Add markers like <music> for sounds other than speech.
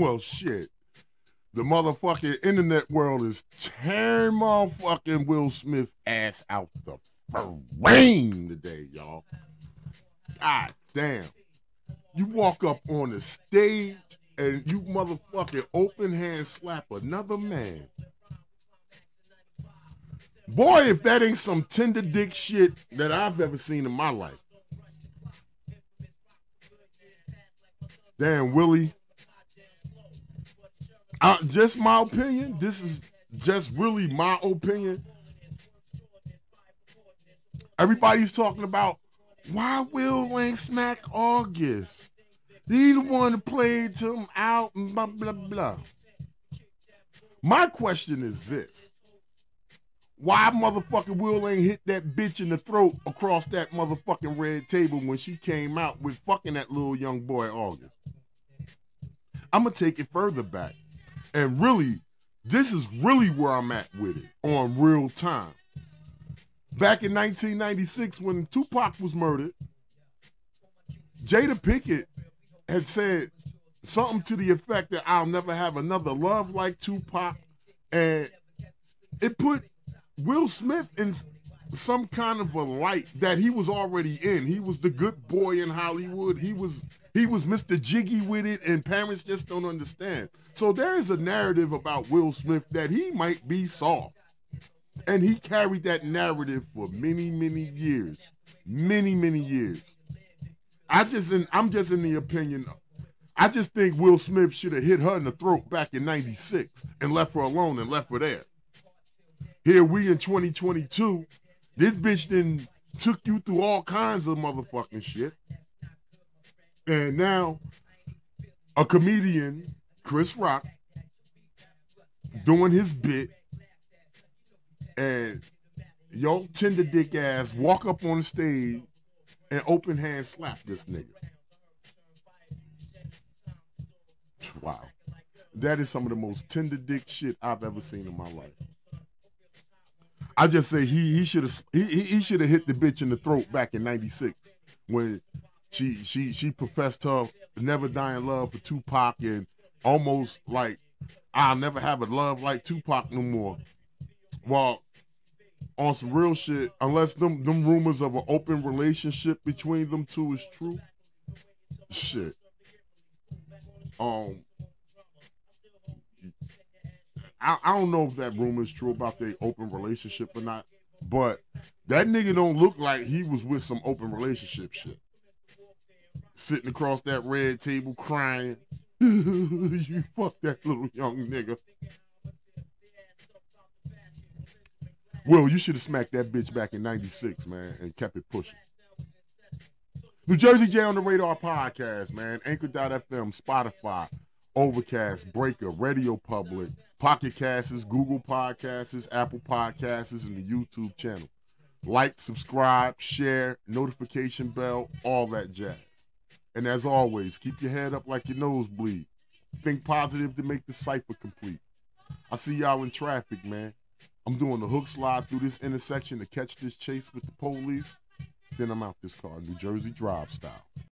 Well, shit. The motherfucking internet world is tearing motherfucking Will Smith ass out the frame today, y'all. God damn. You walk up on the stage and you motherfucking open hand slap another man. Boy, if that ain't some tender dick shit that I've ever seen in my life. Damn, Willie. Just my opinion. This is just really my opinion. Everybody's talking about why Will Wayne smack August. He the one that played him out and blah blah blah. My question is this. Why motherfucking Will ain't hit that bitch in the throat across that motherfucking red table when she came out with fucking that little young boy August? I'm gonna take it further back. And really, this is really where I'm at with it on real time. Back in 1996, when Tupac was murdered, Jada Pinkett had said something to the effect that I'll never have another love like Tupac. And it put Will Smith in some kind of a light that he was already in. He was the good boy in Hollywood. He was he was Mr. Jiggy with it, and parents just don't understand. So there is a narrative about Will Smith that he might be soft. And he carried that narrative for many, many years. Many, many years. I just in I'm just in the opinion I just think Will Smith should have hit her in the throat back in 96 and left her alone and left her there. Here we in 2022. This bitch then took you through all kinds of motherfucking shit. And now a comedian, Chris Rock, doing his bit, and yo tender dick ass walk up on the stage and open hand slap this nigga. Wow. That is some of the most tender dick shit I've ever seen in my life. I just say he he should have he he should have hit the bitch in the throat back in '96 when she she she professed her never dying love for Tupac and almost like I'll never have a love like Tupac no more. Well, on some real shit, unless them them rumors of an open relationship between them two is true, shit. Um, I, I don't know if that rumor is true about their open relationship or not, but that nigga don't look like he was with some open relationship shit. Sitting across that red table crying. <laughs> you fuck that little young nigga. Well, you should have smacked that bitch back in 96, man, and kept it pushing. New Jersey J on the Radar podcast, man. Anchor.fm, Spotify, Overcast, Breaker, Radio Public, Pocket Casts, Google Podcasts, Apple Podcasts, and the YouTube channel. Like, subscribe, share, notification bell, all that jazz. And as always, keep your head up like your nose bleed. Think positive to make the cipher complete. I see y'all in traffic, man. I'm doing the hook slide through this intersection to catch this chase with the police. Then I'm out this car, New Jersey drive style.